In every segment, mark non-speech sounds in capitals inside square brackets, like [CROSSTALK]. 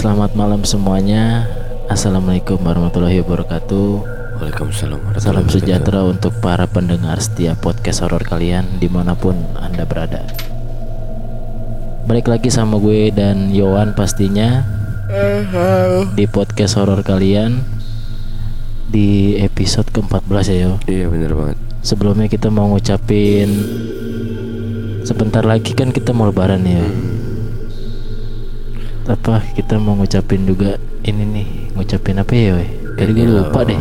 Selamat malam semuanya. Assalamualaikum warahmatullahi wabarakatuh. Waalaikumsalam warahmatullahi Salam sejahtera untuk para pendengar setiap podcast horor kalian di mana pun anda berada. Balik lagi sama gue dan Yowan pastinya di podcast horor kalian di episode ke-14 ya Yo. Iya bener banget. Sebelumnya kita mau ngucapin sebentar lagi kan kita mau lebaran ya. Apa kita mau ngucapin juga ini nih ngucapin apa ya? We? Tadi gue Ini lupa deh.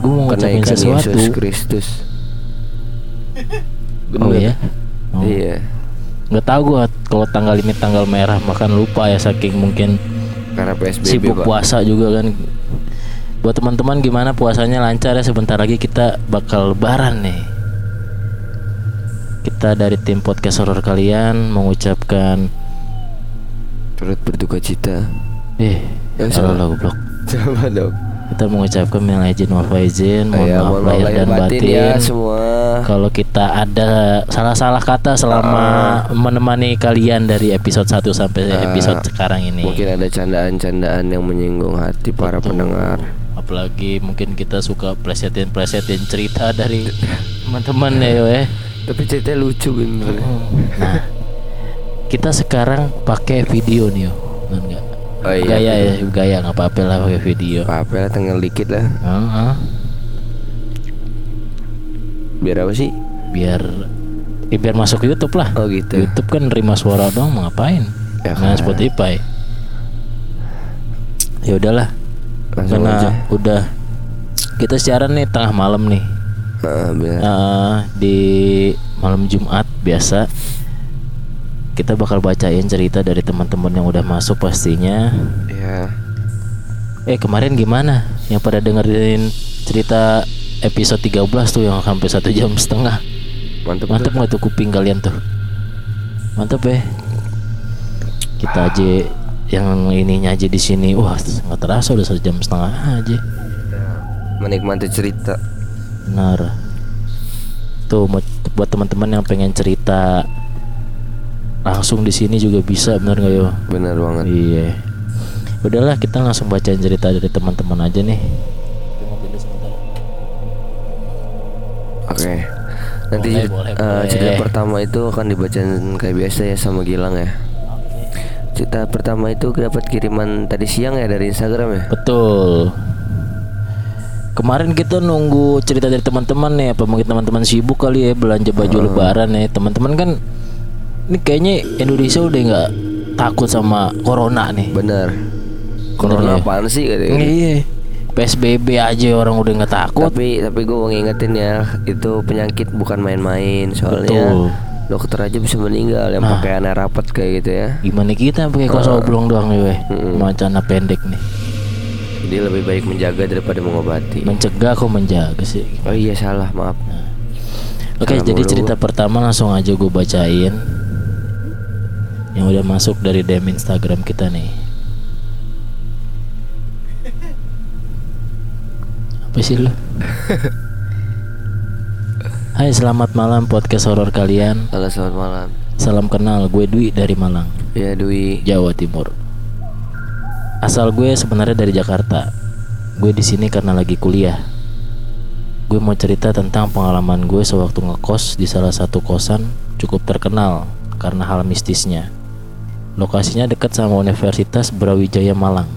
Gue mau ngucapin Kenaikan sesuatu. Yesus Kristus. [LAUGHS] Oh Bener. ya? Oh. Iya. Nggak tahu gue kalau tanggal ini tanggal merah makan lupa ya saking mungkin Karena PSBB sibuk Pak. puasa juga kan. Buat teman-teman gimana puasanya lancar ya sebentar lagi kita bakal lebaran nih. Kita dari tim podcast horor kalian mengucapkan Turut berduka cita. eh Ya, salah lah goblok. [LAUGHS] Coba dong. Kita mengucapkan minal aidin wal faizin, mohon Ya, maaf lahir dan batin. ya semua. Kalau kita ada salah-salah kata selama menemani kalian dari episode 1 sampai Ah, episode sekarang ini. Mungkin ada candaan-candaan yang menyinggung hati para Betul. pendengar. Apalagi mungkin kita suka plesetin-plesetin cerita dari [LAUGHS] teman-teman ya yo ya. Tapi ceritanya lucu bener. Nah, kita sekarang pakai video nih yo. Bener nggak? Oh iya. Gaya ya, gaya nggak apa-apa lah pakai video. Apa lah tinggal dikit lah. Heeh. Biar apa sih? biar eh, biar masuk YouTube lah. Oh gitu. YouTube kan nerima suara doang mau ngapain? Ya nah, kan. Spotify. Ya udahlah. Langsung Karena aja. udah kita siaran nih tengah malam nih. Ah, bener. Eh, di malam Jumat biasa kita bakal bacain cerita dari teman-teman yang udah masuk pastinya. Ya. Eh kemarin gimana? Yang pada dengerin cerita episode 13 tuh yang sampai satu jam setengah. Mantep. Mantep nggak tuh kuping kalian tuh? Mantep ya. Kita aja yang ininya aja di sini, wah nggak terasa udah satu jam setengah aja. Menikmati cerita. Benar. Tuh buat teman-teman yang pengen cerita langsung di sini juga bisa, bener nggak yo? Bener banget. Iya. Udahlah kita langsung bacain cerita dari teman-teman aja nih. Oke. Nanti Boleh, eh, boleh. cerita pertama itu akan dibacain kayak biasa ya sama Gilang ya. Cerita pertama itu dapat kiriman tadi siang ya dari Instagram ya. Betul. Kemarin kita nunggu cerita dari teman-teman nih, apa mungkin teman-teman sibuk kali ya belanja baju lebaran nih. Teman-teman kan ini kayaknya Indonesia udah nggak takut sama corona nih. Bener. Corona ya? apaan sih. Iya. PSBB aja orang udah nggak takut. Tapi tapi gue mau ngingetin ya itu penyakit bukan main-main soalnya Betul. dokter aja bisa meninggal yang Nah. pakai pakaiannya rapat kayak gitu ya. Gimana kita pakai kaos oblong doang nih, weh. Mm-mm. Sama celana pendek nih. Jadi lebih baik menjaga daripada mengobati. Mencegah kok menjaga sih. Oh iya salah maaf. Oke, Salah jadi mulu. cerita pertama langsung aja gue bacain yang udah masuk dari DM Instagram kita nih. Apa sih lu? [LAUGHS] Hai, selamat malam podcast horor kalian. Halo selamat malam. Salam kenal, gue Dwi dari Malang, Ya Dwi. Jawa Timur. Asal gue sebenarnya dari Jakarta. Gue di sini karena lagi kuliah. Gue mau cerita tentang pengalaman gue sewaktu ngekos di salah satu kosan cukup terkenal karena hal mistisnya. Lokasinya dekat sama Universitas Brawijaya Malang.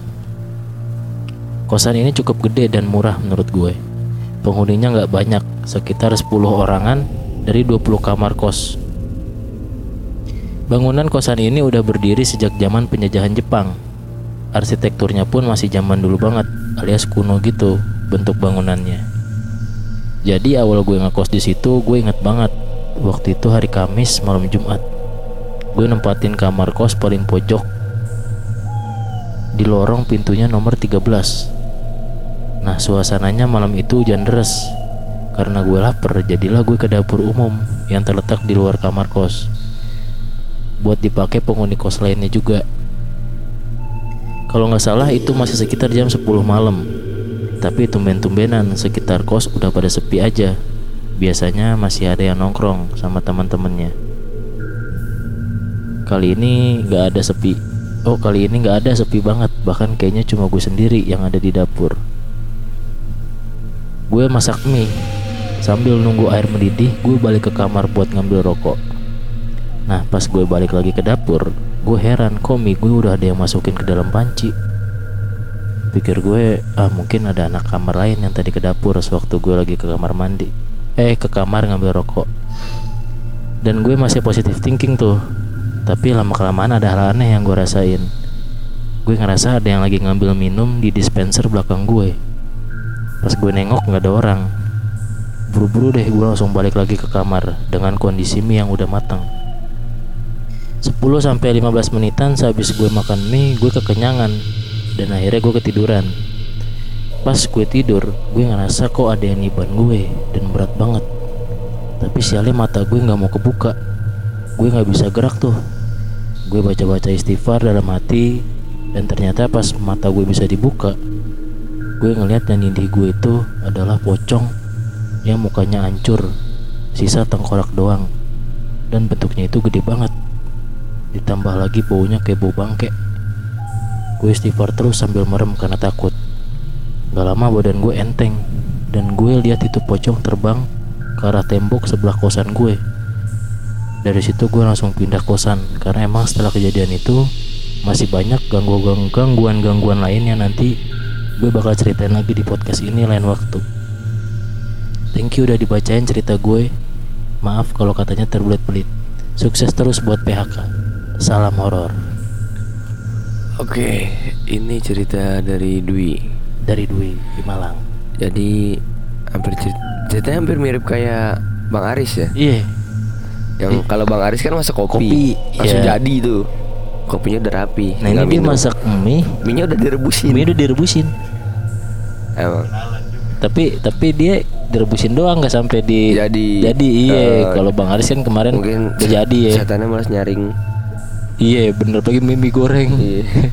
Kosan ini cukup gede dan murah menurut gue. Penghuninya nggak banyak, sekitar 10 orangan dari 20 kamar kos. Bangunan kosan ini udah berdiri sejak zaman penjajahan Jepang. Arsitekturnya pun masih zaman dulu banget, alias kuno gitu bentuk bangunannya. Jadi awal gue ngekos di situ, gue inget banget. Waktu itu hari Kamis malam Jumat. Gue nempatin kamar kos paling pojok. Di lorong pintunya nomor 13. Nah, suasananya malam itu hujan deras. Karena gue lapar, jadilah gue ke dapur umum yang terletak di luar kamar kos. Buat dipakai penghuni kos lainnya juga. Kalau nggak salah itu masih sekitar jam 10 malam. Tapi tumben-tumbenan sekitar kos udah pada sepi aja. Biasanya masih ada yang nongkrong sama teman-temannya. Kali ini nggak ada sepi. Oh kali ini nggak ada sepi banget. Bahkan kayaknya cuma gue sendiri yang ada di dapur. Gue masak mie. Sambil nunggu air mendidih Gue balik ke kamar buat ngambil rokok. Nah pas gue balik lagi ke dapur Gue heran kok mie gue udah ada yang masukin ke dalam panci. Pikir gue ah mungkin ada anak kamar lain yang tadi ke dapur Sewaktu gue lagi ke kamar mandi. Eh ke kamar ngambil rokok. Dan gue masih positif thinking tuh tapi lama kelamaan ada hal aneh yang gue rasain. Gue ngerasa ada yang lagi ngambil minum di dispenser belakang gue Pas gue nengok nggak ada orang. Buru-buru deh gue langsung balik lagi ke kamar Dengan kondisi mie yang udah matang. 10 sampai 15 menitan sehabis gue makan mie gue kekenyangan Dan akhirnya gue ketiduran. Pas gue tidur gue ngerasa kok ada yang niban gue Dan berat banget. Tapi sialnya mata gue nggak mau kebuka. Gue nggak bisa gerak tuh gue baca-baca istighfar dalam hati dan ternyata pas mata gue bisa dibuka gue ngeliat yang nindih gue itu adalah pocong yang mukanya hancur sisa tengkorak doang dan bentuknya itu gede banget. Ditambah lagi baunya kayak bau bangke. Gue istighfar terus sambil merem karena takut. Gak lama badan gue enteng dan gue lihat itu pocong terbang ke arah tembok sebelah kosan gue dari situ gue langsung pindah kosan karena emang setelah kejadian itu masih banyak gangguan-gangguan lain yang nanti gue bakal ceritain lagi di podcast ini lain waktu. Thank you udah dibacain cerita gue. Maaf kalau katanya terbelit-belit. Sukses terus buat PHK salam horor. Oke, ini cerita dari Dwi. dari Dwi di Malang. Jadi hampir cer- ceritanya hampir mirip kayak Bang Aris ya. iya Yang kalau Bang Aris kan masak kopi, Kopi, langsung iya. jadi tuh. Kopinya udah rapi. nah ini dia masak mie Mie-nya udah direbusin. mie udah direbusin Emang. tapi tapi dia direbusin doang nggak sampai di Jadi. jadi iya Eh, kalau Bang Aris kan kemarin Mungkin udah jadi ya Setannya malas nyaring. Iya bener lagi mie, mie goreng Iya. [LAUGHS]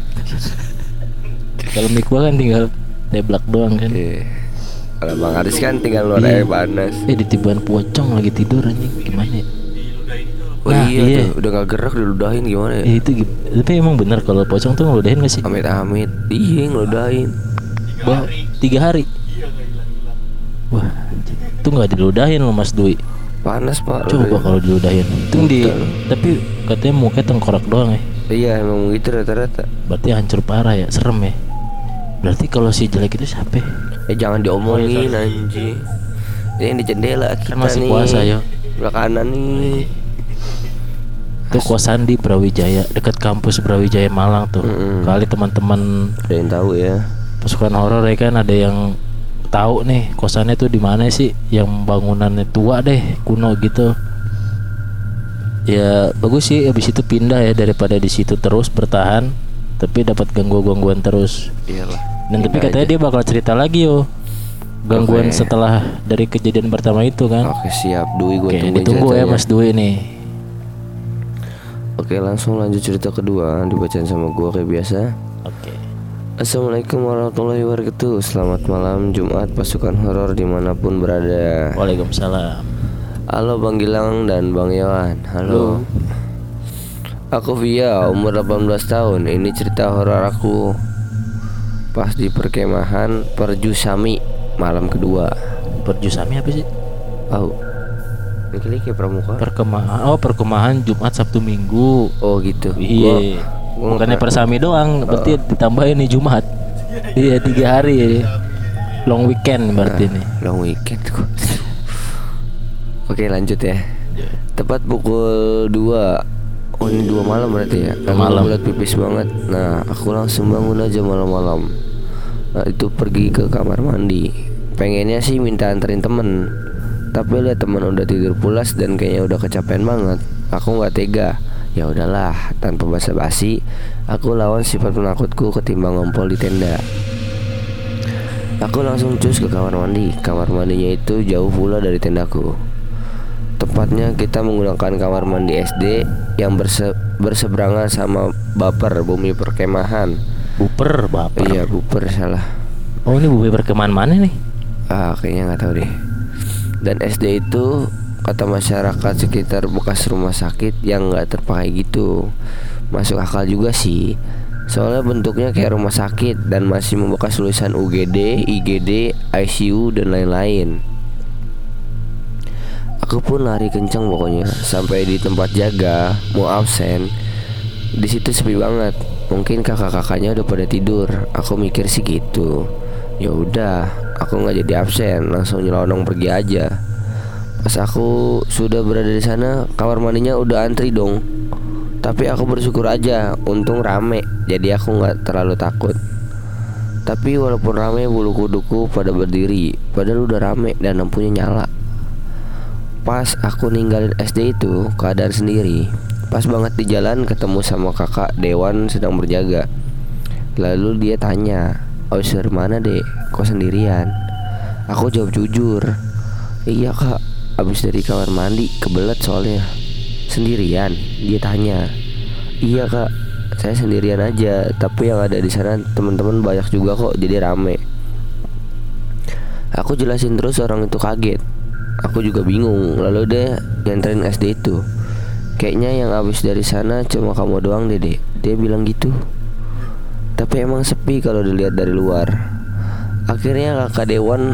Kalau mie gua kan tinggal teblak doang kan Iya. Kalau Bang Aris kan tinggal luar Iya. air panas. Eh ditiban pocong lagi tidur anjing Gimana ya Oh Nah, iya, iya. tuh, udah gak gerak diludahin gimana ya? Eh itu Tapi emang bener kalau pocong tuh ngeludahin gak sih Amit-amit. Iya, ngeludahin. Wah tiga hari Wah. Itu gak diludahin loh mas Dwi Panas, Pak. Coba ludahin. kalau diludahin Itu di Tapi katanya mukanya tengkorak doang ya Iya, emang gitu rata-rata. Berarti hancur parah ya Serem ya Berarti kalau si jelek itu siapa ya? Eh jangan diomongin anjing. Ini di jendela kita Kan masih nih. puasa, yo. Sebelah kanan nih. Itu kosan di Brawijaya Dekat kampus Brawijaya Malang tuh Mm-mm. Kali teman-teman Ada yang tahu ya. pasukan horor ya kan ada yang tahu nih kosannya tuh di mana sih yang bangunannya tua deh kuno gitu ya bagus sih habis itu pindah ya daripada di situ terus bertahan tapi dapat gangguan-gangguan terus Iyalah. dan tapi katanya aja. dia bakal cerita lagi yo gangguan Oke. setelah dari kejadian pertama itu kan Oke, siap. Dui gue oke tungguin ditunggu ya ceritanya. Mas Dwi nih Oke, langsung lanjut cerita kedua. Dibacain sama gua kayak biasa. oke. Assalamualaikum warahmatullahi wabarakatuh. Selamat malam Jumat pasukan horor di mana pun berada. Waalaikumsalam. Halo Bang Gilang dan Bang Yawan Halo. Aku Via umur 18 tahun. Ini cerita horor aku. Pas di perkemahan Perjusami Malam kedua. Perjusami apa sih? Tahu Ini kayak pramuka perkemahan oh perkemahan Jumat Sabtu Minggu Oh gitu Iya. Bukannya persami doang, berarti ditambahin nih Jumat. iya tiga hari, long weekend berarti nih. Long weekend kok. [LAUGHS] Oke lanjut ya. Tepat pukul 2 Oh ini dua malam berarti ya Aku Malam. bulat pipis banget Nah aku langsung bangun aja malam-malam Nah itu pergi ke kamar mandi Pengennya sih minta anterin temen Tapi lihat temen udah tidur pulas Dan kayaknya udah kecapean banget. Aku nggak tega. Ya udahlah tanpa basa-basi Aku lawan sifat penakutku ketimbang ngompol di tenda. Aku langsung cus ke kamar mandi. Kamar mandinya itu jauh pula dari tendaku. Tepatnya kita menggunakan kamar mandi SD Yang berse- berseberangan sama baper bumi perkemahan. Buper bapak. Iya buper salah. Oh ini bumi perkemahan mana nih? Ah kayaknya nggak tahu deh Dan SD itu kata masyarakat sekitar bekas rumah sakit yang nggak terpakai gitu Masuk akal juga sih Soalnya bentuknya kayak rumah sakit dan masih membekas tulisan UGD, IGD, ICU dan lain-lain. Aku pun lari kencang pokoknya sampai di tempat jaga mau absen. Di situ sepi banget. Mungkin kakak-kakaknya udah pada tidur. Aku mikir sih gitu. Ya udah, aku nggak jadi absen, langsung nyelonong pergi aja. Pas aku sudah berada di sana, kamar mandinya udah antri dong. Tapi aku bersyukur aja, untung rame, jadi aku nggak terlalu takut. Tapi walaupun rame bulu kuduku pada berdiri, padahal udah rame dan lampunya nyala. Pas aku ninggalin SD itu keadaan sendiri, pas banget di jalan ketemu sama kakak Dewan sedang berjaga. Lalu dia tanya, Ausir mana dek? Kok sendirian? Aku jawab jujur, iya kak, abis dari kamar mandi kebelet soalnya. Sendirian? Dia tanya. Iya kak, saya sendirian aja. Tapi yang ada di sana teman-teman banyak juga kok, jadi rame. Aku jelasin terus orang itu kaget. Aku juga bingung. Lalu dia nganterin SD itu. Kayaknya yang abis dari sana cuma kamu doang dede. Dia bilang gitu. Tapi emang sepi kalau dilihat dari luar. Akhirnya kakak Dewan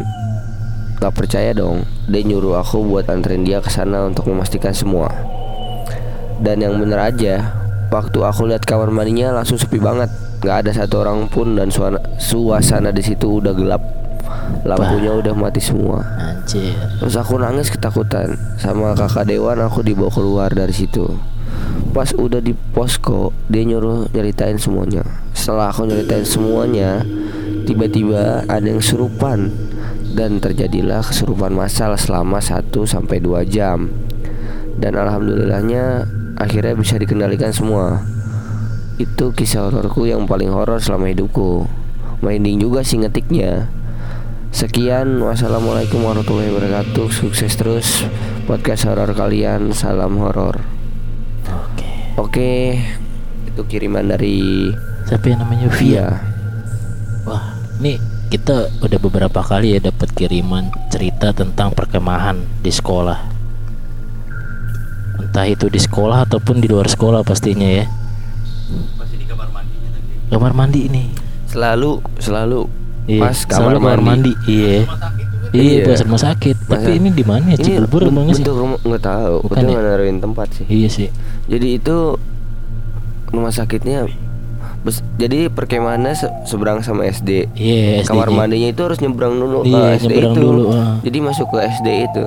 gak percaya dong. Dia nyuruh aku buat anterin dia ke sana untuk memastikan semua. Dan yang bener aja, waktu aku lihat kamar mandinya langsung sepi banget. Gak ada satu orang pun dan suana, suasana di situ udah gelap. Lampunya udah mati semua. Anjir. Terus aku nangis ketakutan Sama kakak Dewan aku dibawa keluar dari situ Pas udah di posko Dia nyuruh nyeritain semuanya Setelah aku nyeritain semuanya Tiba-tiba ada yang surupan Dan terjadilah kesurupan massal selama 1 sampai 2 jam Dan alhamdulillahnya Akhirnya bisa dikendalikan semua Itu kisah hororku yang paling horor selama hidupku Minding juga sih ngetiknya Sekian, wassalamualaikum warahmatullahi wabarakatuh. Sukses terus podcast horor kalian. Salam horor. Oke. Itu kiriman dari Siapa yang namanya Via? Via. Wah, nih kita udah beberapa kali ya dapat kiriman cerita tentang perkemahan di sekolah. Entah itu di sekolah ataupun di luar sekolah pastinya ya. Kamar mandi ini. Selalu, selalu Iya, pas kamar selalu kamar mandi. mandi. Iya. Iya, Iya. pas rumah sakit. Tapi Masa- ini di mana ya? Cibubur emangnya sih? bentuk rumah nggak tahu. Bukan Itu ya? naruhin tempat sih. Iya sih. Jadi itu rumah sakitnya bes- jadi perkemahannya se- seberang sama SD. Iya, SD. Kamar mandinya itu harus nyebrang dulu Iya, ke SD nyebrang itu. dulu, ah. Jadi masuk ke SD itu.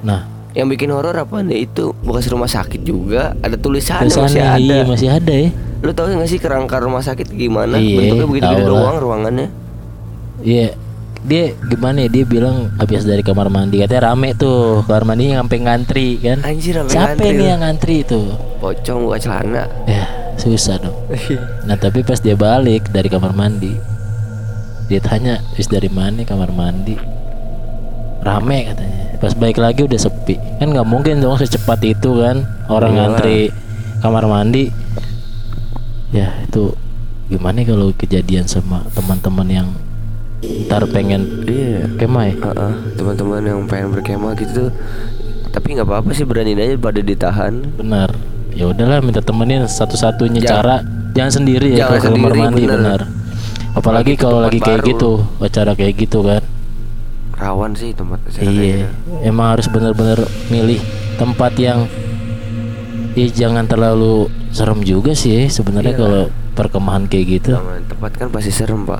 Nah, Yang bikin horor apa nih itu bekas rumah sakit juga ada tulisannya tulisannya masih ada. iya masih ada ya. Lu tahu nggak sih kerangka rumah sakit gimana? Iya, Bentuknya begitu lah. doang ruangannya. Iya. Dia gimana ya? Dia bilang habis dari kamar mandi katanya rame tuh kamar mandinya sampai ngantri kan. Anjir sampai Siapa ngantri nih yang ngantri itu? Pocong buka celana. Ya susah dong. [LAUGHS] Nah tapi pas dia balik dari kamar mandi, dia tanya, "Wis dari mana kamar mandi?" Rame katanya. Pas balik lagi udah sepi. Kan nggak mungkin dong secepat itu kan orang Iyalah. ngantri kamar mandi. Ya itu gimana kalau kejadian sama teman-teman yang ntar pengen Iya. kemah ya? Heeh, teman-teman yang pengen berkemah gitu tuh tapi nggak apa-apa sih beraniin aja pada ditahan Benar. Ya udahlah minta temenin satu-satunya cara jangan sendiri ya Jangan kalau ke kamar mandi bener. benar. Apalagi kalau lagi kayak baru. gitu, acara kayak gitu kan. rawan sih tempat acara Iya. gitu. Emang harus benar-benar milih tempat yang ya jangan terlalu serem juga sih ya, sebenarnya Iya. kalau perkemahan kayak gitu. Tempat kan pasti serem pak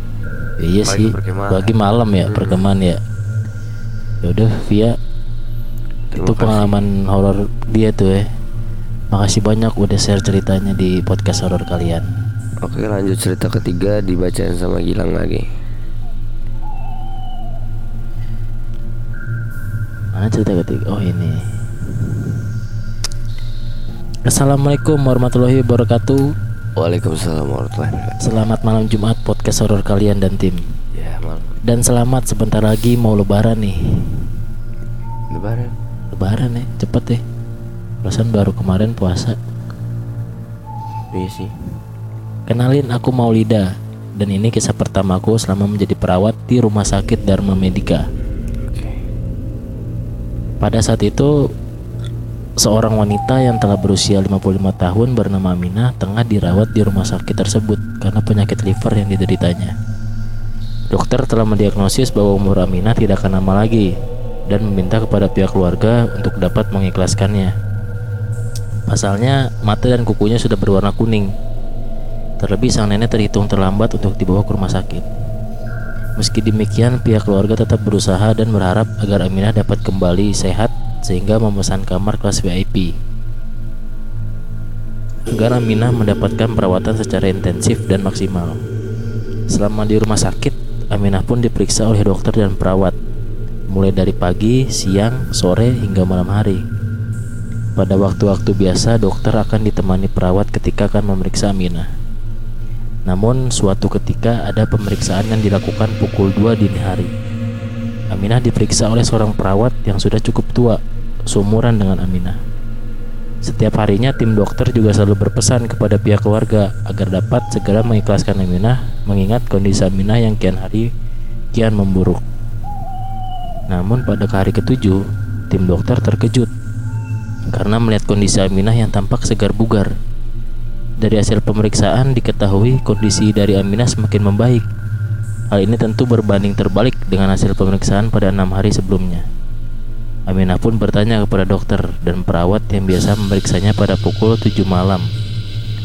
Iya Apalagi sih. perkemahan. Bagi malam ya perkemahan ya. Ya udah via Terima itu kasih. pengalaman horor dia tuh ya. Makasih banyak udah share ceritanya di podcast horor kalian. Oke lanjut cerita ketiga dibacain sama Gilang lagi Mana cerita ketiga? Oh ini. Assalamualaikum warahmatullahi wabarakatuh. Waalaikumsalam warahmatullahi wabarakatuh Selamat malam Jumat podcast horor kalian dan tim. Ya malam Dan selamat sebentar lagi mau lebaran nih. Lebaran Lebaran ya, cepet deh. Perasaan baru kemarin puasa. Iya sih Kenalin aku Maulida dan ini kisah pertamaku selama menjadi perawat di Rumah Sakit Dharma Medika. Oke Pada saat itu seorang wanita yang telah berusia 55 tahun bernama Aminah tengah dirawat di rumah sakit tersebut karena penyakit liver yang dideritanya. Dokter telah mendiagnosis bahwa umur Aminah tidak akan lama lagi dan meminta kepada pihak keluarga untuk dapat mengikhlaskannya. Pasalnya, mata dan kukunya sudah berwarna kuning. Terlebih sang nenek terhitung terlambat untuk dibawa ke rumah sakit. Meski demikian, pihak keluarga tetap berusaha dan berharap agar Aminah dapat kembali sehat sehingga memesan kamar kelas VIP. Agar Aminah mendapatkan perawatan secara intensif dan maksimal. Selama di rumah sakit, Aminah pun diperiksa oleh dokter dan perawat mulai dari pagi, siang, sore, hingga malam hari. Pada waktu-waktu biasa, dokter akan ditemani perawat ketika akan memeriksa Aminah. Namun, suatu ketika ada pemeriksaan yang dilakukan pukul 2 dini hari. Aminah diperiksa oleh seorang perawat yang sudah cukup tua, seumuran dengan Aminah. Setiap harinya tim dokter juga selalu berpesan kepada pihak keluarga agar dapat segera mengikhlaskan Aminah mengingat kondisi Aminah yang kian hari kian memburuk. Namun pada hari ketujuh, tim dokter terkejut karena melihat kondisi Aminah yang tampak segar bugar. Dari hasil pemeriksaan diketahui kondisi dari Aminah semakin membaik. Hal ini tentu berbanding terbalik dengan hasil pemeriksaan pada enam hari sebelumnya. Aminah pun bertanya kepada dokter dan perawat yang biasa memeriksanya pada pukul 7 malam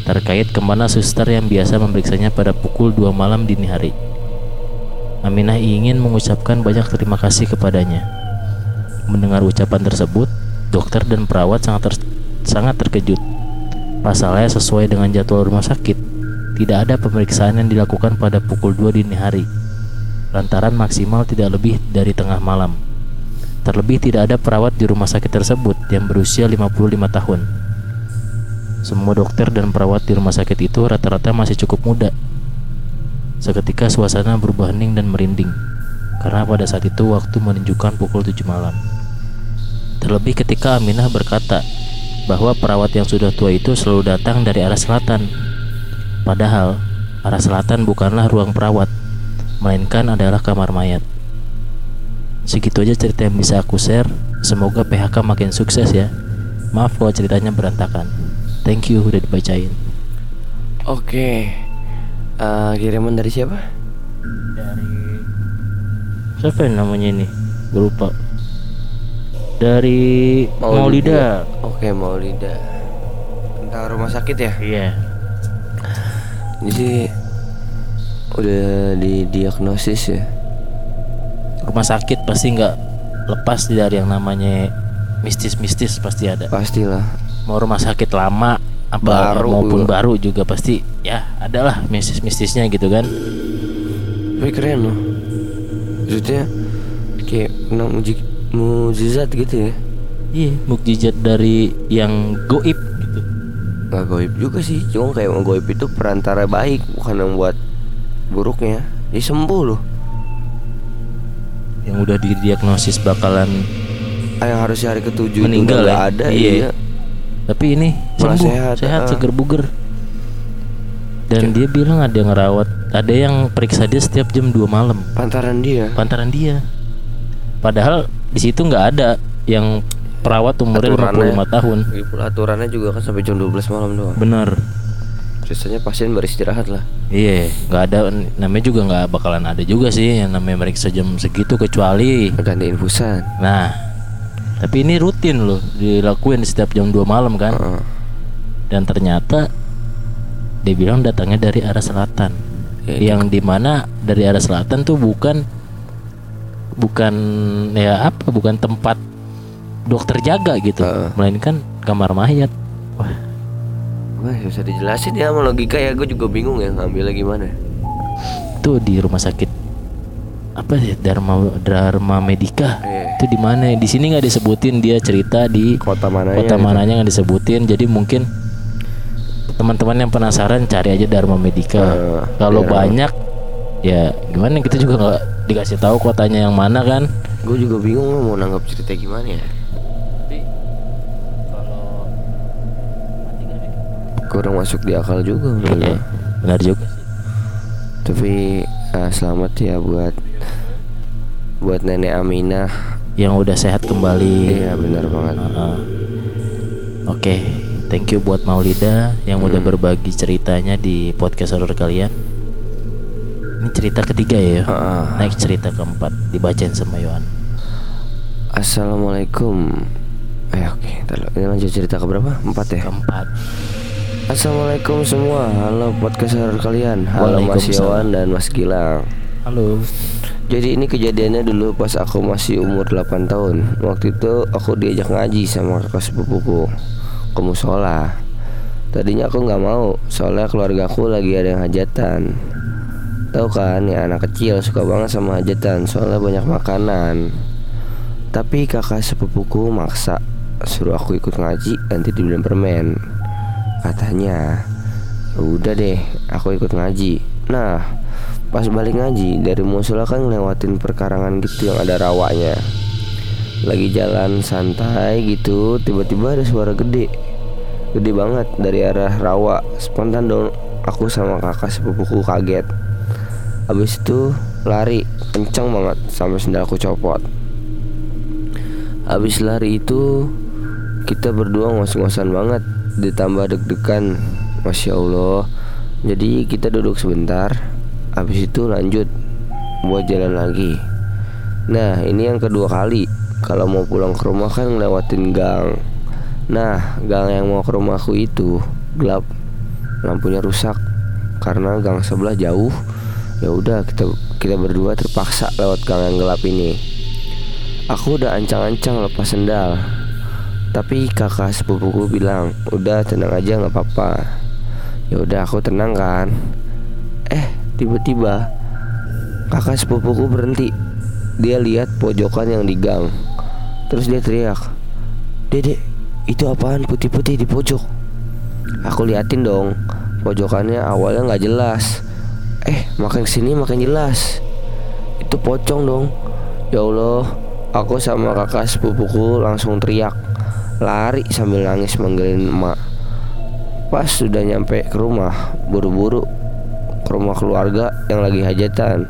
terkait ke mana suster yang biasa memeriksanya pada pukul 2 malam dini hari. Aminah ingin mengucapkan banyak terima kasih kepadanya. Mendengar ucapan tersebut, dokter dan perawat sangat ter sangat terkejut. Pasalnya sesuai dengan jadwal rumah sakit, tidak ada pemeriksaan yang dilakukan pada pukul 2 dini hari. Lantaran maksimal tidak lebih dari tengah malam. Terlebih tidak ada perawat di rumah sakit tersebut yang berusia 55 tahun. Semua dokter dan perawat di rumah sakit itu rata-rata masih cukup muda Seketika suasana berubah hening dan merinding karena pada saat itu waktu menunjukkan pukul 7 malam. Terlebih ketika Aminah berkata bahwa perawat yang sudah tua itu selalu datang dari arah selatan. Padahal arah selatan bukanlah ruang perawat, melainkan adalah kamar mayat. Segitu aja cerita yang bisa aku share. Semoga PHK makin sukses ya. Maaf kalau ceritanya berantakan. Thank you udah dibacain. Oke. Uh, kiriman dari siapa? Dari siapa yang namanya ini? Gue lupa. Dari Maulida. Oke, Maulida. Tentang rumah sakit ya? Iya. Ini sih udah didiagnosis ya. Rumah sakit pasti nggak lepas dari yang namanya mistis-mistis pasti ada. Pastilah. Mau rumah sakit lama apa Baru maupun juga. baru juga pasti ya adalah mistis-mistisnya gitu kan. Tapi keren loh. Maksudnya kayak kena muji mujizat gitu ya. Iya, mukjizat dari yang goib gitu. Gak goib juga sih, cuma kayak goib itu perantara baik, bukan yang buat buruknya. Dia sembuh loh. Yang udah didiagnosis bakalan Ah, yang harusnya hari ketujuh Meninggal itu ya? ada, Iya. iya. tapi ini Malah sembuh, sehat, sehat, ah. seger buger. Dan dia bilang ada yang ngerawat, ada yang periksa dia setiap jam 2 malam. Pantaran dia. Pantaran dia. Padahal di situ nggak ada yang perawat umurnya Aturannya. 55 tahun. Lagipula aturannya juga kan sampai jam 12 malam doang. Bener. Biasanya pasien beristirahat lah. Iya, nggak ada namanya juga nggak bakalan ada juga sih yang namanya meriksa jam segitu kecuali. Ganti infusan. Nah, tapi ini rutin loh dilakuin setiap jam 2 malam kan. Heeh. Dan ternyata dia bilang datangnya dari arah selatan. Ya, yang di mana dari arah selatan tuh bukan bukan ya apa bukan tempat dokter jaga gitu, Heeh. melainkan kamar mayat. Wah, Wah, susah dijelasin ya sama logika ya. Gue juga bingung ya ngambilnya gimana. itu di rumah sakit apa sih Dharma Dharma Medika Iya. itu di mana di sini nggak disebutin dia cerita di Kota mananya? kota gitu? mananya nggak disebutin jadi mungkin teman-teman yang penasaran cari aja Dharma Medika Eh, kalau iya. banyak ya gimana kita juga nggak dikasih tahu kotanya yang mana kan Gue juga bingung mau nanggap cerita gimana ya. Kurang masuk di akal juga menurut Iya, benar juga Tapi eh, selamat ya buat buat nenek Aminah. yang udah sehat kembali Iya benar banget. Heeh. Oke, thank you buat Maulida yang udah Hmm. berbagi ceritanya di podcast horor kalian. Ini cerita ketiga ya. Ah. Next cerita keempat dibacain sama Yohan. Assalamualaikum. Eh oke, lo- ini lanjut cerita ke berapa? Empat ya. Keempat. Assalamualaikum semua. Halo podcast horor kalian. Halo Mas. Yawan dan Mas Gilang. Halo. Jadi ini kejadiannya dulu pas aku masih umur 8 tahun Waktu itu aku diajak ngaji sama kakak sepupuku Ke musola Tadinya aku nggak mau Soalnya keluarga aku lagi ada yang hajatan Tahu kan ya anak kecil suka banget sama hajatan Soalnya banyak makanan Tapi kakak sepupuku maksa Suruh aku ikut ngaji nanti dibeliin permen Katanya. Udah deh aku ikut ngaji. Nah Pas balik ngaji dari musola kan ngelewatin perkarangan gitu yang ada rawanya. Lagi jalan santai gitu Tiba-tiba ada suara gede. Gede banget dari arah rawa. Spontan dong aku sama kakak sepupuku kaget. Abis itu lari kenceng banget sampai sendalku copot. Abis lari itu kita berdua ngos-ngosan banget Ditambah deg-degan. Masya Allah. Jadi kita duduk sebentar Habis itu lanjut Buat jalan lagi. Nah ini yang kedua kali. Kalau mau pulang ke rumah kan ngelewatin gang. Nah gang yang mau ke rumahku itu Gelap. Lampunya rusak. Karena gang sebelah jauh. Ya udah kita kita berdua terpaksa lewat gang yang gelap ini. Aku udah ancang-ancang lepas sendal Tapi kakak sepupuku bilang Udah tenang aja nggak apa-apa. Ya udah aku tenang kan. Eh tiba-tiba Kakak sepupuku berhenti. Dia lihat pojokan yang di gang. Terus dia teriak Dedek itu apaan putih-putih di pojok? Aku liatin dong Pojokannya awalnya nggak jelas. Eh makin ke sini makin jelas. Itu pocong dong. Ya Allah Aku sama kakak sepupuku langsung teriak Lari sambil nangis manggilin emak. Pas sudah nyampe ke rumah Buru-buru ke rumah keluarga yang lagi hajatan.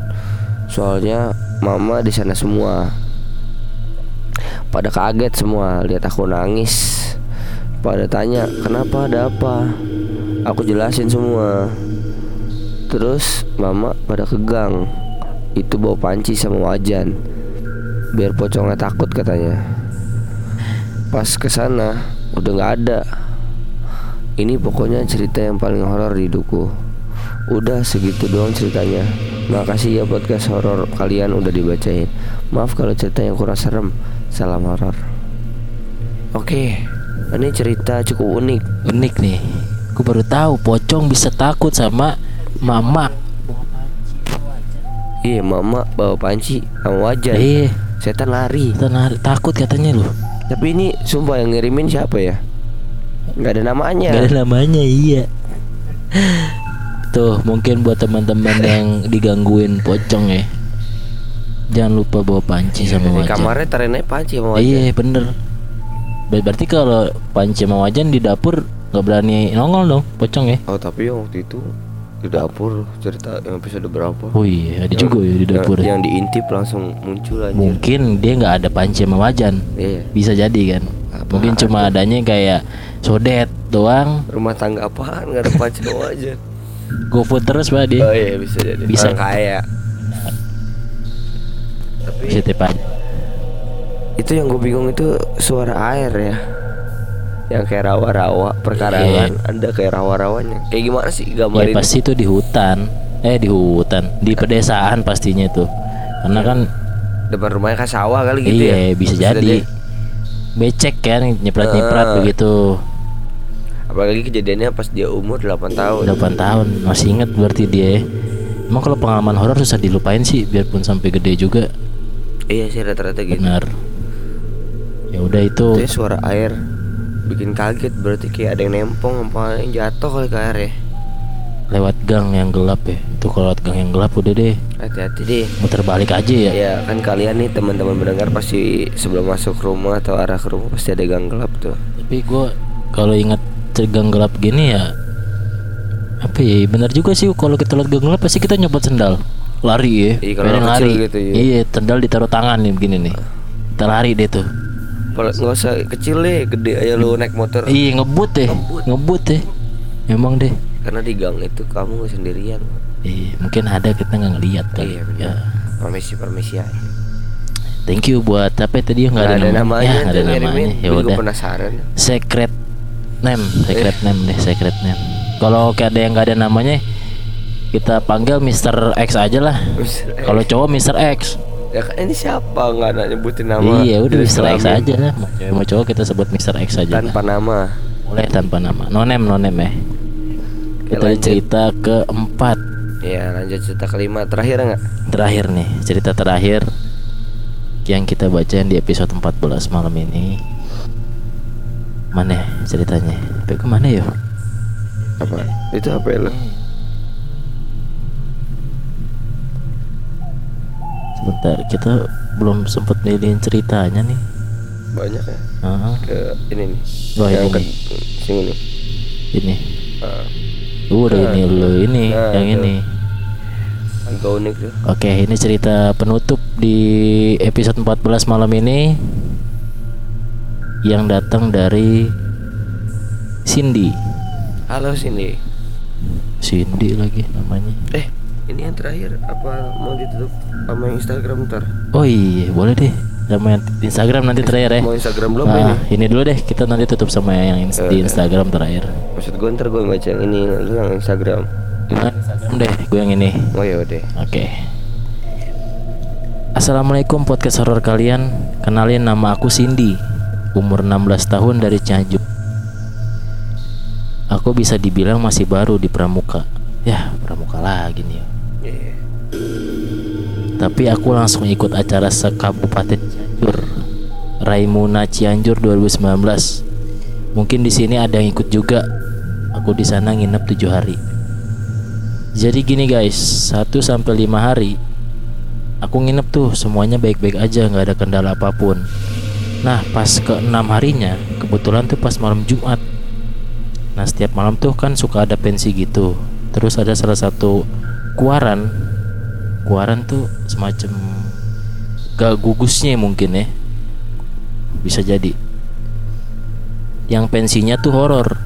Soalnya mama di sana semua. Pada kaget semua lihat aku nangis. Pada tanya kenapa ada apa? Aku jelasin semua. Terus mama pada ke gang Itu bawa panci sama wajan. Biar pocongnya takut katanya Pas ke sana udah nggak ada. Ini pokoknya cerita yang paling horor di hidupku. Udah segitu doang ceritanya. Makasih ya podcast horor kalian udah dibacain. Maaf kalau cerita yang kurang serem. Salam horor. Oke Ini cerita cukup unik. Unik nih. Gue baru tahu pocong bisa takut sama mama. Iya mama bawa panci sama wajan Iya, Setan lari. Tenang, takut katanya loh. Tapi ini sumpah yang ngirimin siapa ya? Gak ada namanya Gak ada namanya iya. Tuh mungkin buat teman-teman [LAUGHS] yang digangguin pocong ya. Jangan lupa bawa panci sama Di wajan. kamarnya taruhin aja panci sama wajan Iya bener. Ber- Berarti kalau panci sama wajan di dapur nggak berani nongol dong pocong ya. Oh tapi waktu itu di dapur cerita yang episode berapa? Oh iya ada juga ya di dapur. Yang, yang diintip langsung muncul aja. Mungkin dia nggak ada panci sama wajan. Iya. Bisa jadi kan. Apa Mungkin cuma adanya kayak sodet doang. Rumah tangga apaan nggak ada panci sama wajan? GoFood terus pak dia. Oh iya bisa jadi. Bisa. Orang kaya. Tapi Bisa tipe itu yang gue bingung itu suara air ya. Yang kayak rawa-rawa perkarangan ada kayak rawa-rawanya. Kayak gimana sih Ya gambarin? pasti itu di hutan. Eh di hutan, di pedesaan pastinya itu. Karena kan Depan rumahnya kan sawah kali gitu iya ya. bisa Terus jadi dia- becek kan nyeprat-nyeprat Ah. begitu. Apalagi kejadiannya pas dia umur 8 tahun. 8 tahun masih inget berarti dia. Emang kalau pengalaman horor susah dilupain sih biarpun sampai gede juga. Iya sih rata-rata gitu. Benar. Ya udah itu Itu ya suara air bikin kaget berarti kayak ada yang nempong apa yang jatuh kali ke air ya. lewat gang yang gelap ya. Itu kalau lewat gang yang gelap udah deh Hati-hati deh. muter balik aja ya. Ya kan kalian nih teman-teman mendengar pasti sebelum masuk rumah atau arah ke rumah pasti ada gang gelap tuh. Tapi gue kalau ingat gang gelap gini ya apa ya benar juga sih kalau kita lihat gang gelap pasti kita nyopot sendal lari ya Iya, kalau lari gitu, iya. iya sendal ditaruh tangan nih begini nih kita lari deh tuh nggak usah kecil deh gede aja lu naik motor Iya ngebut deh, ngebut deh. Emang deh. karena di gang itu kamu sendirian Iya, mungkin ada kita nggak ngeliat kali. iya Ya. permisi permisi aja Thank you buat apa tadi nggak ada, ada namanya. namanya Ya, ada namanya. Ya udah. penasaran Secret name, secret name deh, secret name. Kalau kayak ada yang nggak ada namanya, kita panggil Mr. X aja lah. Kalau cowok Mr. X. ya kan ini siapa nggak ada nyebutin nama iya, udah Mr. X aja lah. Mau cewek mau cowok kita sebut Mr. X aja. lah. tanpa nama Boleh tanpa nama. No name, no name ya. Kita lanjut. cerita keempat. ya lanjut cerita kelima terakhir nggak Terakhir nih, cerita terakhir yang kita bacain di episode 14 malam ini. Mana ya ceritanya? Sampai ke mana ya? apa itu apa ya lo Sebentar, kita belum sempat milihin ceritanya nih. banyak ya Ah, ke ini nih Wah, yang ini ke sini nih ini. Ah, Udah Nah, ini lo ini nah, yang tuh. ini. agak unik tuh Oke, ini cerita penutup di episode 14 malam ini yang datang dari Cindy. halo sini Cindy lagi namanya. eh ini yang terakhir apa mau ditutup sama Instagram ntar Oh iya, boleh deh. Sama yang Instagram nanti terakhir ya. mau Instagram belum Nah, ini ini dulu deh, kita nanti tutup sama yang ins- di Eh, Instagram terakhir. maksud gue ntar gue baca yang ini lu yang Instagram Nah, Instagram deh, gue yang ini. oh ya udah Oke. Assalamualaikum podcast horor kalian. Kenalin nama aku Cindy. Umur 16 tahun dari Cianjur. Aku bisa dibilang masih baru di Pramuka. Ya, Pramuka lagi nih. Tapi aku langsung ikut acara sekabupaten Cianjur. Raimuna Cianjur 2019. Mungkin di sini ada yang ikut juga. Aku di sana nginep 7 hari. Jadi gini guys, 1 sampai 5 hari aku nginep tuh semuanya baik-baik aja, nggak ada kendala apa pun. Nah, pas ke 6 harinya, kebetulan tuh pas malam Jumat. Nah, setiap malam tuh kan suka ada pensi gitu. Terus ada salah satu kuaran Kuaran tuh semacam gak gugusnya mungkin ya. Bisa jadi. Yang pensinya tuh horor.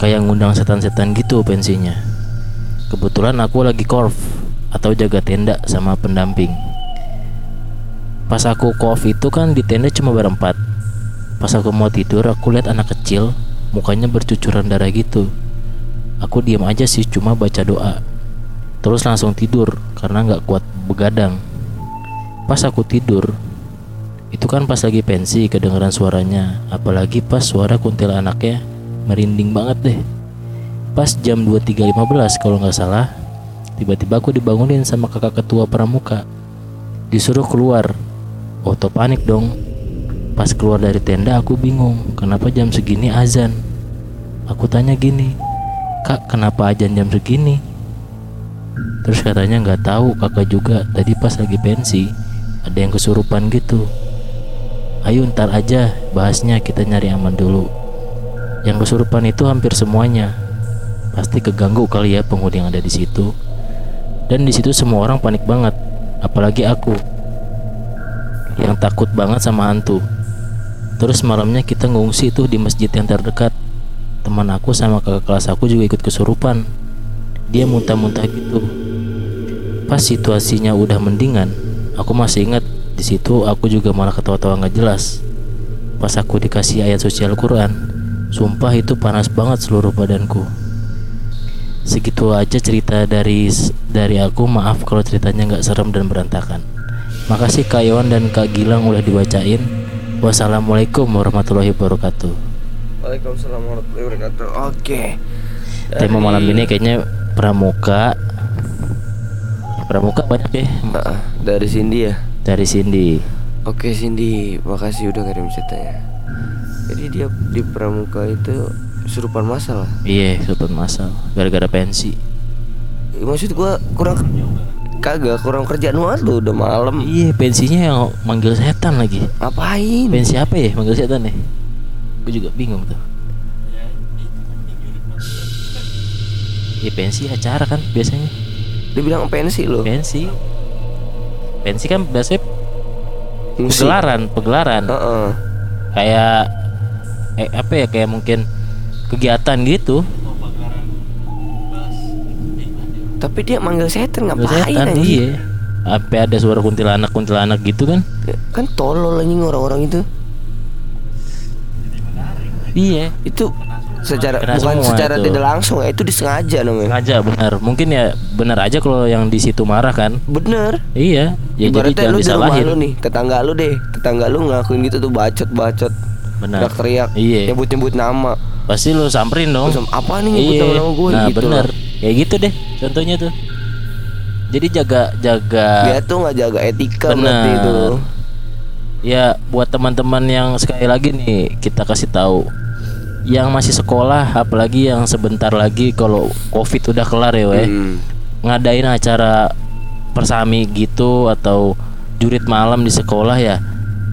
Kayak ngundang setan-setan gitu pensinya. Kebetulan aku lagi korf Atau jaga tenda sama pendamping. Pas aku korf itu kan di tenda cuma berempat. Pas aku mau tidur aku lihat anak kecil Mukanya bercucuran darah gitu. Aku diam aja sih cuma baca doa Terus langsung tidur karena nggak kuat begadang. Pas aku tidur, itu kan pas lagi pensi kedengeran suaranya, apalagi pas suara kuntilanaknya merinding banget deh. Pas jam 23.15 kalau nggak salah, tiba-tiba aku dibangunin sama kakak ketua pramuka. Disuruh keluar. Auto panik dong. Pas keluar dari tenda aku bingung, kenapa jam segini azan? Aku tanya gini, Kak, kenapa azan jam segini? Terus katanya nggak tahu kakak juga tadi pas lagi pensi ada yang kesurupan gitu. Ayo ntar aja bahasnya kita nyari aman dulu. Yang kesurupan itu hampir semuanya. Pasti keganggu kali ya penghuni yang ada di situ. Dan di situ semua orang panik banget, apalagi aku yang takut banget sama hantu. Terus malamnya kita ngungsi tuh di masjid yang terdekat. Teman aku sama kakak kelas aku juga ikut kesurupan. Dia muntah-muntah gitu. Pas situasinya udah mendingan, aku masih ingat di situ aku juga malah ketawa-tawa nggak jelas. Pas aku dikasih ayat suci Al-Quran, sumpah itu panas banget seluruh badanku. Segitu aja cerita dari dari aku. Maaf kalau ceritanya nggak serem dan berantakan. Makasih Kak Iwan dan Kak Gilang udah dibacain. Wassalamualaikum warahmatullahi wabarakatuh. Waalaikumsalam warahmatullahi wabarakatuh oke Tema malam ini kayaknya pramuka. Pramuka banyak ya Ah, dari Cindy ya dari Cindy. Oke Cindy, makasih udah kirim ceritanya. Jadi dia di pramuka itu surupan masal. Iya, sobat masal. Gara-gara pensi. Maksud gua kurang kagak kurang kerjaan banget lu udah malam. Iya, pensinya yang manggil setan lagi. Ngapain? Pensi apa ya? Manggil setan ya? Gue juga bingung tuh. Iya, pensi acara kan biasanya. Dia bilang pensi lo. Pensi. Pensi kan biasanya Musik. pegelaran, pegelaran. Heeh. kayak eh, apa ya kayak mungkin kegiatan gitu Tapi dia manggil setan ngapain setan anjing? iya sampai ada suara kuntilanak kuntilanak gitu kan Kan tolol anjing orang-orang itu. iya Itu secara Kena bukan semua secara itu. tidak langsung ya, itu disengaja namanya. sengaja benar. Mungkin ya benar aja kalau yang di situ marah kan. Bener. iya ya jadi Ibaratnya jangan lu di rumah lu nih, tetangga lu deh, tetangga lu ngelakuin gitu tuh bacot-bacot, benar. Teriak-teriak, iya. nyebut-nyebut nama. pasti lu samperin dong. Terus, apa nih nyebut iya. nama gue nah gitu bener kayak gitu deh contohnya tuh. Jadi jaga jaga Dia tuh nggak jaga etika Bener. berarti itu. ya buat teman-teman yang sekali lagi nih kita kasih tahu yang masih sekolah apalagi yang sebentar lagi kalau covid udah kelar ya weh. Hmm. ngadain acara persami gitu atau jurit malam di sekolah ya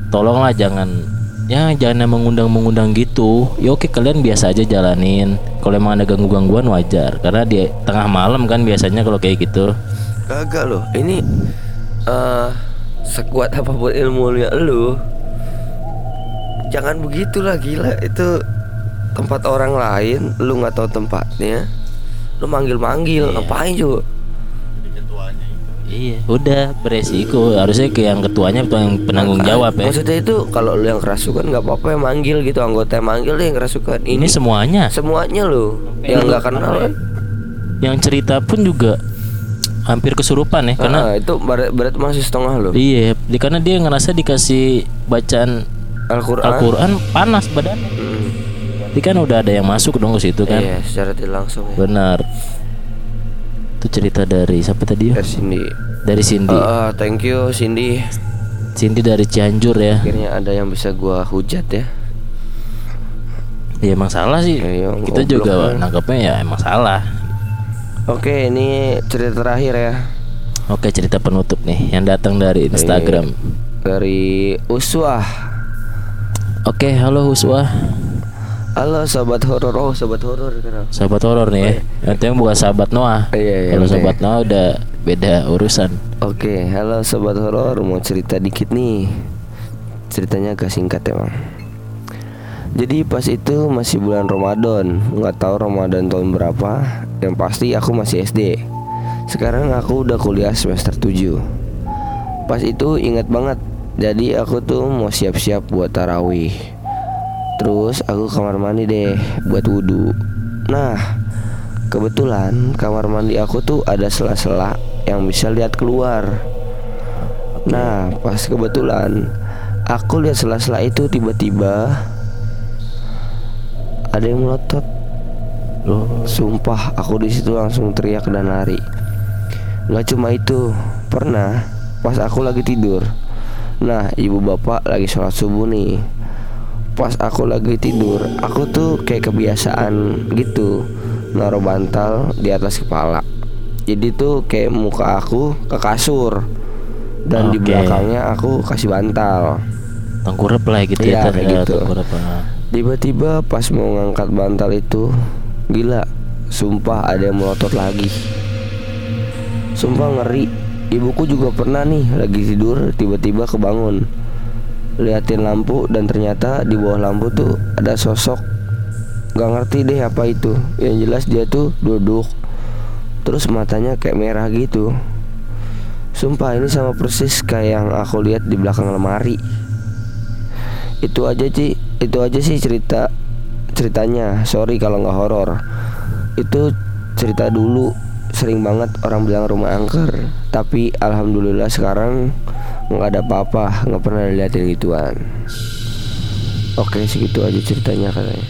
tolonglah jangan ya jangan mengundang-mengundang gitu. Ya oke kalian biasa aja jalanin. Kalau emang ada ganggu-gangguan wajar. Karena di tengah malam kan biasanya kalau kayak gitu. Kagak loh, ini eh sekuat apa pun ilmunya lu Jangan begitulah gila. Itu tempat orang lain Lu nggak tahu tempatnya Lu manggil-manggil Ngapain cuy iya. Udah beresiko. Harusnya ke yang ketuanya atau yang penanggung jawab ya. Maksudnya itu kalau lu yang kerasukan nggak apa-apa yang manggil gitu Anggota yang manggil deh yang kerasukan. Ini Ini semuanya? Semuanya lu Yang nggak kenal yang cerita pun juga hampir kesurupan ya karena Ah, Itu berat, berat masih setengah lu? Iya di karena dia ngerasa dikasih bacaan Al-Quran. Al-Quran panas badannya. Hmm. Berarti kan udah ada yang masuk dong ke situ kan? Iya secara tidak langsung. Ya benar. Itu cerita dari siapa tadi ya? Ya Cindy. Dari Cindy. Ah, Thank you Cindy. Cindy dari Cianjur ya. Akhirnya ada yang bisa gua hujat ya. Ya emang salah sih. Iya, kita juga kan. nangkepnya ya emang salah. Oke ini cerita terakhir ya. Oke cerita penutup nih yang datang dari Instagram. Dari Uswah. Oke halo Huswa Halo sobat horor. Oh sobat horor kenal sahabat horor nih ya. Nanti yang bukan sahabat Noah. Iya, iya, kalau oke. sahabat Noah udah beda urusan. Oke halo sobat horor. Mau cerita dikit nih. Ceritanya agak singkat emang. Jadi pas itu masih bulan Ramadan. Nggak tahu Ramadan tahun berapa. Yang pasti aku masih SD Sekarang aku udah kuliah semester 7 Pas itu ingat banget. Jadi aku tuh mau siap-siap buat tarawih Terus aku kamar mandi deh buat wudhu Nah kebetulan kamar mandi aku tuh ada sela-sela yang bisa lihat keluar Nah pas kebetulan aku lihat sela-sela itu tiba-tiba ada yang melotot loh Sumpah aku di situ langsung teriak dan lari. Gak cuma itu, pernah pas aku lagi tidur. Nah, ibu bapak lagi sholat subuh nih. Pas aku lagi tidur, aku tuh kayak kebiasaan gitu naruh bantal di atas kepala. Jadi tuh kayak muka aku ke kasur dan di Oke. belakangnya aku kasih bantal. tengkurap lah gitu ya kayak tengkurap gitu. ah. Tiba-tiba pas mau ngangkat bantal itu Gila Sumpah ada yang melotot lagi Sumpah ngeri Ibuku juga pernah nih lagi tidur tiba-tiba kebangun Liatin lampu dan ternyata di bawah lampu tuh ada sosok. Gak ngerti deh apa itu. Yang jelas dia tuh duduk Terus matanya kayak merah gitu. Sumpah ini sama persis kayak yang aku lihat di belakang lemari. Itu aja sih itu aja sih cerita ceritanya. Sorry kalau nggak horor. Itu cerita dulu. Sering banget orang bilang rumah angker. Tapi alhamdulillah sekarang nggak ada apa-apa nggak pernah diliatin gituan. Oke segitu aja ceritanya katanya.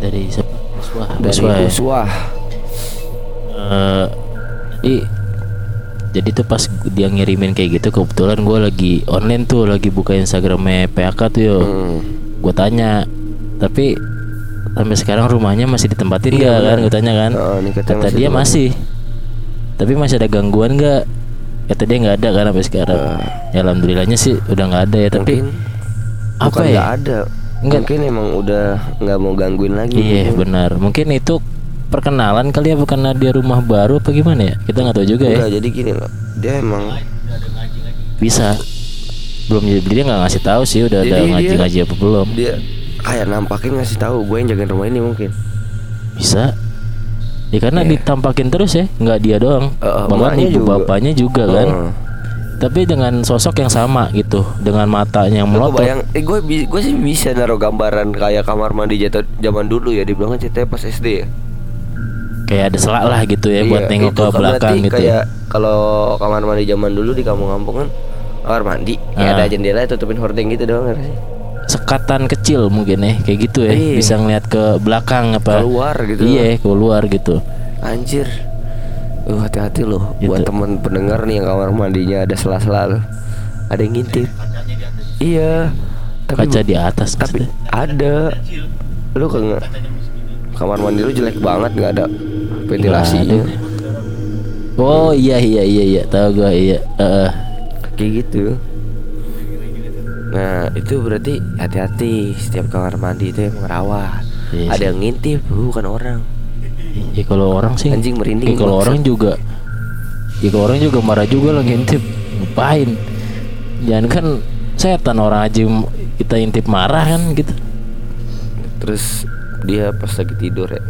Dari siapa? Dari ya? Eh, jadi jadi tuh pas dia ngirimin kayak gitu kebetulan gue lagi online tuh lagi buka Instagramnya PAK tuh yo. Hmm. gue tanya tapi sampai sekarang rumahnya masih ditempatin Iya, nggak? Kan gue tanya kan. Oh, kata dia masih. Tapi masih ada gangguan nggak kata dia nggak ada kan sampai sekarang. Ya alhamdulillahnya sih udah nggak ada ya tapi mungkin apa ya? nggak ada. Nggak. mungkin emang udah nggak mau gangguin lagi iya benar. Mungkin itu perkenalan kali ya bukan dia rumah baru apa gimana ya? Kita nggak tahu juga ya. Enggak, jadi gini loh. Dia emang bisa. Belum jadi dia nggak ngasih tahu sih udah ada Jadi dia- ngaji ngaji apa belum. Dia kayak nampakin ngasih tahu gue yang jagain rumah ini mungkin. bisa ya karena Iya. ditampakin terus ya nggak dia doang Eh, eh, bahkan ibu juga. bapaknya juga kan Heeh. tapi dengan sosok yang sama gitu dengan matanya yang melotot bayang, eh gue gue sih bisa naruh gambaran kayak kamar mandi jatuh zaman dulu ya dibilang ceritanya pas SD ya. kayak ada selak lah gitu ya buat Iya, nengok itu ke kan belakang gitu Kayak kalau kamar mandi zaman dulu di kampung-kampung kan kamar mandi, ya Ah. ada jendela tutupin hordeng gitu doang sih? Sekatan kecil mungkin ya kayak gitu ya Iya. bisa ngeliat ke belakang apa Keluar gitu. iya keluar gitu Anjir. Uh, hati-hati loh Gitu. buat temen pendengar nih yang kamar mandinya ada sela-sela. Ada yang ngintip. Iya. Tapi kaca di atas tapi maksudnya. ada. Lu kan kamar mandi lu jelek banget nggak ada ventilasinya. Oh iya iya iya iya tahu gua iya Heeh. Kayak gitu. Nah itu berarti hati-hati setiap kamar mandi itu emang rawat. Iya ada sih. yang ngintip, bukan orang. ya kalau orang sih Anjing merinding ya, kalau maksud. orang juga ya kalau orang juga marah juga lah ngintip ngapain jangan kan setan orang aja kita intip marah kan gitu Terus dia pas lagi tidur ya.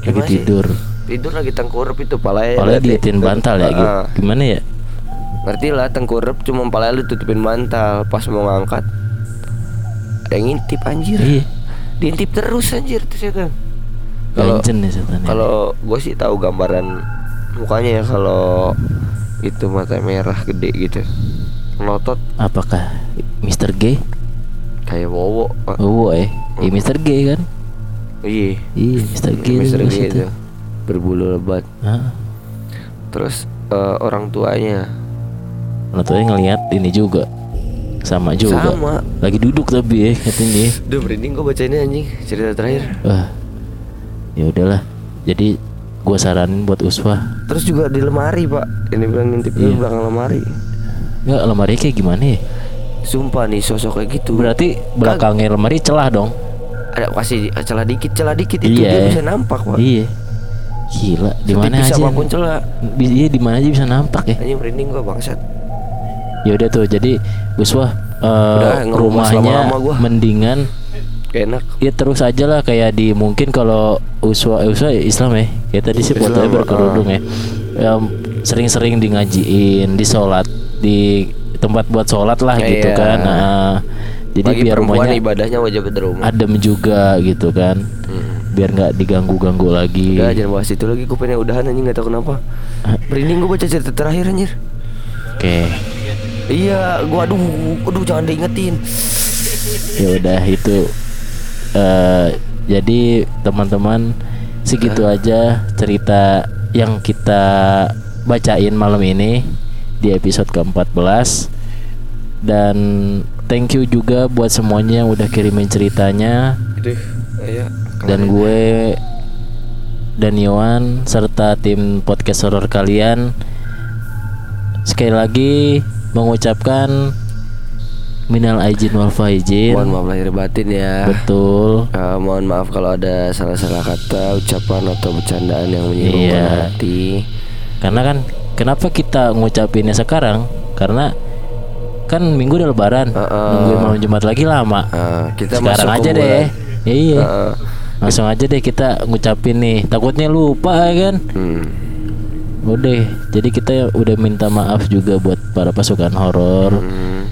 lagi Gimana sih? tidur Tidur lagi tengkurap itu palanya. Palanya dietin nih. bantal ya gitu gimana ya Ngerti lah tengkurap cuma palanya lu tutupin bantal pas mau ngangkat. Ada yang ngintip anjir. iya Diintip terus anjir tuh setan. Kalau kalau gue sih tahu gambaran mukanya ya kalau itu mata merah gede gitu. Melotot apakah Mr. G kayak wowo. Oh eh ya Mr. G kan Iya. iya Mr. G Mister terus G itu. berbulu lebat. Ah, Terus eh, orang tuanya orang tuanya ngelihat ini juga. Sama juga. Sama. lagi duduk tapi ya katanya Duh merinding gue baca ini anjing. Cerita terakhir. wah ya udahlah. Jadi gua saranin buat Uswa Terus juga di lemari pak. Ini bilang ngintip Iya. di belakang lemari. Nggak lemari kayak gimana ya? Sumpah nih sosok kayak gitu. Berarti belakangnya lemari celah dong. Ada kasih celah dikit celah dikit. Itu Iya. dia bisa nampak pak. Iya. Gila di mana aja apa pun celah. Iya di mana aja bisa nampak ya? Anjing merinding gue bangsat ya udah tuh jadi Uswa eh, Udah, nggak bahas rumahnya lama-lama gua. mendingan Kayak enak ya terus aja lah kayak di mungkin kalau Uswa eh, Uswa Islam ya kayak tadi sih fotonya ah. berkerudung ya Em, sering-sering di ngajiin di sholat di tempat buat sholat lah Iya. gitu kan Nah, jadi Bagi biar rumahnya ibadahnya wajib di rumah adem juga gitu kan Hmm. biar nggak diganggu-ganggu lagi Udah jangan bahas itu lagi Gue pengen udahan anjing gak tau kenapa Ah. Merinding gue baca cerita terakhir anjir oke Iya gue aduh Aduh jangan diingetin. Ya udah itu eh jadi teman-teman segitu aja cerita yang kita bacain malam ini di episode ke-14 dan thank you juga buat semuanya yang udah kirimin ceritanya. Aduh Ayo dan gue dan Yowan serta tim podcast horror kalian. Sekali lagi mengucapkan minal aijin wal faizin Mohon maaf lahir batin ya betul Eh, mohon maaf kalau ada salah-salah kata, ucapan atau bercandaan yang menyinggung Iya. hati. karena kan kenapa kita ngucapinnya sekarang karena kan minggu udah lebaran Heeh. nungguin malam jumat lagi lama Eh, kita sekarang masuk ke aja deh bulan. iya Heeh. langsung aja deh kita ngucapin nih takutnya lupa ya kan Hmm. Udah jadi kita udah minta maaf juga buat para pasukan horor Hmm.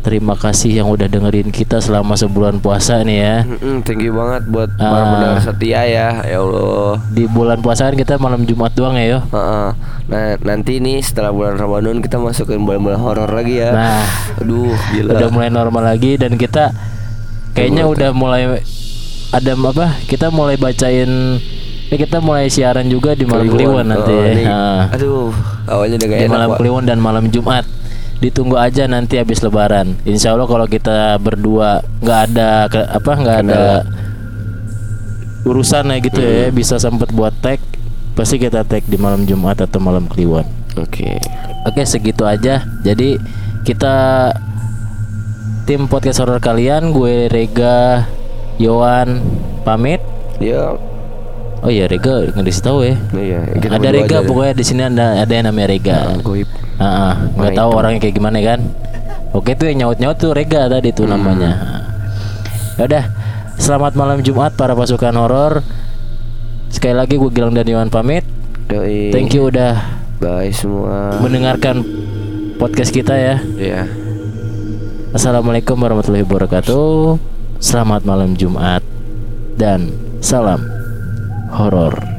terima kasih yang udah dengerin kita selama sebulan puasa nih ya thank you banget buat para Ah. pendengar setia ya, ya Allah. di bulan puasa kan kita malam jumat doang ya yo Heeh. Nah nanti nih setelah bulan Ramadan kita masukin bulan-bulan horor lagi ya. nah Aduh gila. udah mulai normal lagi dan kita kayaknya udah mulai ada apa kita mulai bacain ya kita mulai siaran juga di malam kliwon. Nanti Oh, ya. Nah, Aduh awalnya udah gak di enak malam kliwon dan malam jumat. Ditunggu aja nanti habis lebaran. Insya Allah kalau kita berdua nggak ada ke- apa nggak ada urusan ya gitu ya bisa sempet buat tag pasti kita tag di malam jumat atau malam kliwon. Oke. Oke segitu aja. Jadi kita Tim podcast horror kalian Gue Rega Yowan Pamit. Ya. Oh iya Rega nggak dikasih tahu ya Iya. kita Ada Rega aja pokoknya di sini ada ada yang namanya Rega Nah, goib. Ah, ah, nggak Warna tahu orangnya kayak gimana kan. Oke tuh yang nyaut-nyaut tuh Rega tadi tuh namanya. Ya udah, selamat malam Jumat para pasukan horor. Sekali lagi gue Gilang dan Iwan pamit. Yoi. Thank you udah Bye semua. mendengarkan podcast kita ya. Ya. Assalamualaikum warahmatullahi wabarakatuh. Selamat malam Jumat dan salam horor.